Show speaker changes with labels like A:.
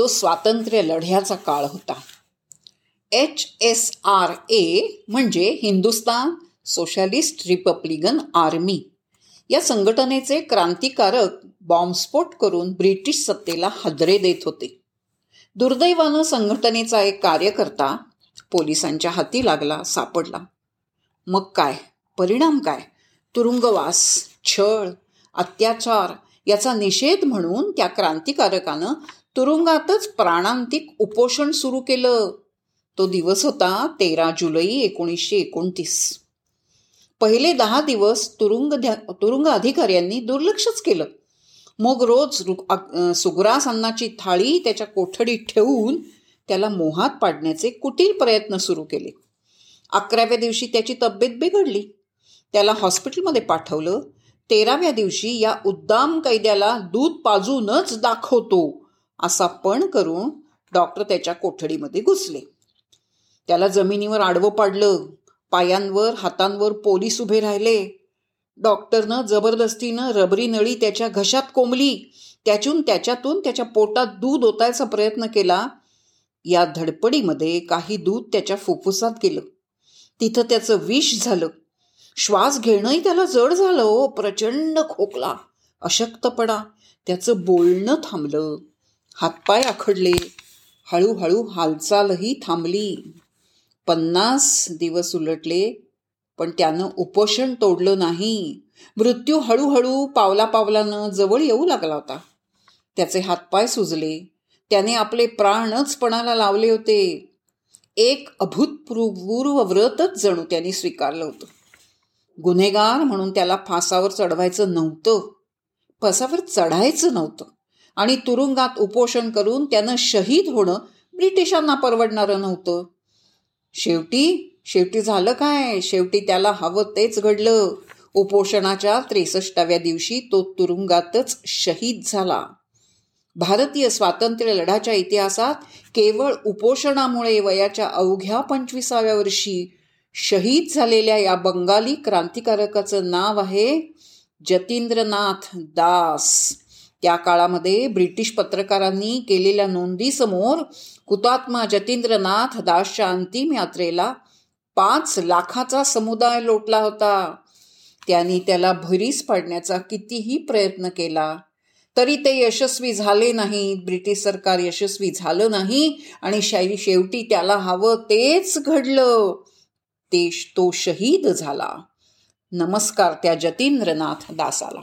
A: तो स्वातंत्र्य लढ्याचा काळ होता. एच एस आर ए म्हणजे हिंदुस्तान सोशलिस्ट रिपब्लिकन आर्मी. या संघटनेचे क्रांतिकारक बॉम्बस्फोट करून ब्रिटिश सत्तेला हादरे देत होते. दुर्दैवानं संघटनेचा एक कार्यकर्ता पोलिसांच्या हाती लागला सापडला. मग काय? परिणाम काय? तुरुंगवास छळ अत्याचार याचा निषेध म्हणून त्या क्रांतिकारकानं तुरुंगातच प्राणांतिक उपोषण सुरू केलं. तो दिवस होता तेरा जुलै एकोणीसशे एकोणतीस. पहिले दहा दिवस तुरुंग तुरुंग अधिकाऱ्यांनी दुर्लक्षच केलं. मग रोज सुग्रास अन्नाची थाळी त्याच्या कोठडीत ठेवून त्याला मोहात पाडण्याचे कुटील प्रयत्न सुरू केले. अकराव्या दिवशी त्याची तब्येत बिघडली. त्याला हॉस्पिटलमध्ये पाठवलं. तेराव्या दिवशी या उद्दाम कैद्याला दूध पाजूनच दाखवतो. असा पण करून डॉक्टर त्याच्या कोठडीमध्ये घुसले. त्याला जमिनीवर आडवं पाडलं. पायांवर हातांवर पोलीस उभे राहिले. डॉक्टरनं जबरदस्तीनं रबरी नळी त्याच्या घशात कोंबली. त्याच्यातून त्याच्यातून त्याच्या पोटात दूध ओतायचा प्रयत्न केला. या धडपडीमध्ये काही दूध त्याच्या फुफ्फुसात गेलं. तिथं त्याचं विष झालं. श्वास घेणंही त्याला जड झालं. प्रचंड खोकला अशक्तपणा. त्याचं बोलणं थांबलं. हातपाय आखडले. हळूहळू हालचालही थांबली. पन्नास दिवस उलटले पण त्यानं उपोषण तोडलं नाही. मृत्यू हळूहळू पावला पावलानं जवळ येऊ लागला होता. त्याचे हातपाय सुजले. त्याने आपले प्राणच पणाला लावले होते. एक अभूतपूर्व व्रतच जणू त्यांनी स्वीकारलं होतं. गुन्हेगार म्हणून त्याला फासावर चढवायचं नव्हतं. फासावर चढायचं नव्हतं. आणि तुरुंगात उपोषण करून त्यानं शहीद होणं ब्रिटिशांना परवडणारं नव्हतं. शेवटी शेवटी झालं काय? शेवटी त्याला हवं तेच घडलं. उपोषणाच्या त्रेसष्टाव्या दिवशी तो तुरुंगातच शहीद झाला. भारतीय स्वातंत्र्य लढाच्या इतिहासात केवळ उपोषणामुळे वयाच्या अवघ्या पंचवीसाव्या वर्षी शहीद झालेल्या या बंगाली क्रांतिकारकाचं नाव आहे जतींद्रनाथ दास. त्या काळामध्ये ब्रिटिश पत्रकारांनी केलेल्या नोंदीसमोर हुतात्मा जतींद्रनाथ दासच्या अंतिम यात्रेला पाच लाखाचा समुदाय लोटला होता. त्यांनी त्याला भरीस पाडण्याचा कितीही प्रयत्न केला तरी ते यशस्वी झाले नाही. ब्रिटिश सरकार यशस्वी झालं नाही आणि शाही शेवटी त्याला हवं तेच घडलं. ते तो शहीद झाला. नमस्कार त्या जतींद्रनाथ दासाला.